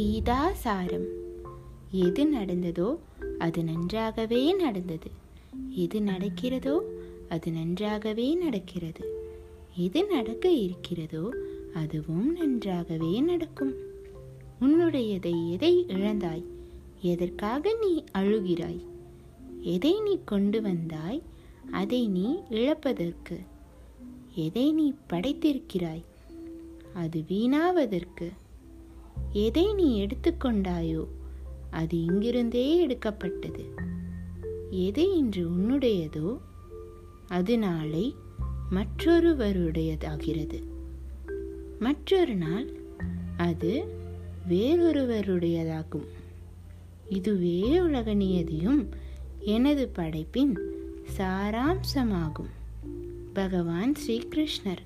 கீதாசாரம் எது நடந்ததோ அது நன்றாகவே நடந்தது. எது நடக்கிறதோ அது நன்றாகவே நடக்கிறது. எது நடக்க இருக்கிறதோ அதுவும் நன்றாகவே நடக்கும். உன்னுடையதை எதை இழந்தாய்? எதற்காக நீ அழுகிறாய்? எதை நீ கொண்டு வந்தாய்? அதை நீ இழப்பதற்கு. எதை நீ படைத்திருக்கிறாய்? அது வீணாவதற்கு. எதை நீ எடுத்துக்கொண்டாயோ அது இங்கிருந்தே எடுக்கப்பட்டது. எது இன்று உன்னுடையதோ அது நாளை மற்றொருவருடையதாகிறது. மற்றொரு நாள் அது வேறொருவருடையதாகும். இதுவே உலக நியதியும் எனது படைப்பின் சாராம்சமாகும். பகவான் ஸ்ரீகிருஷ்ணர்.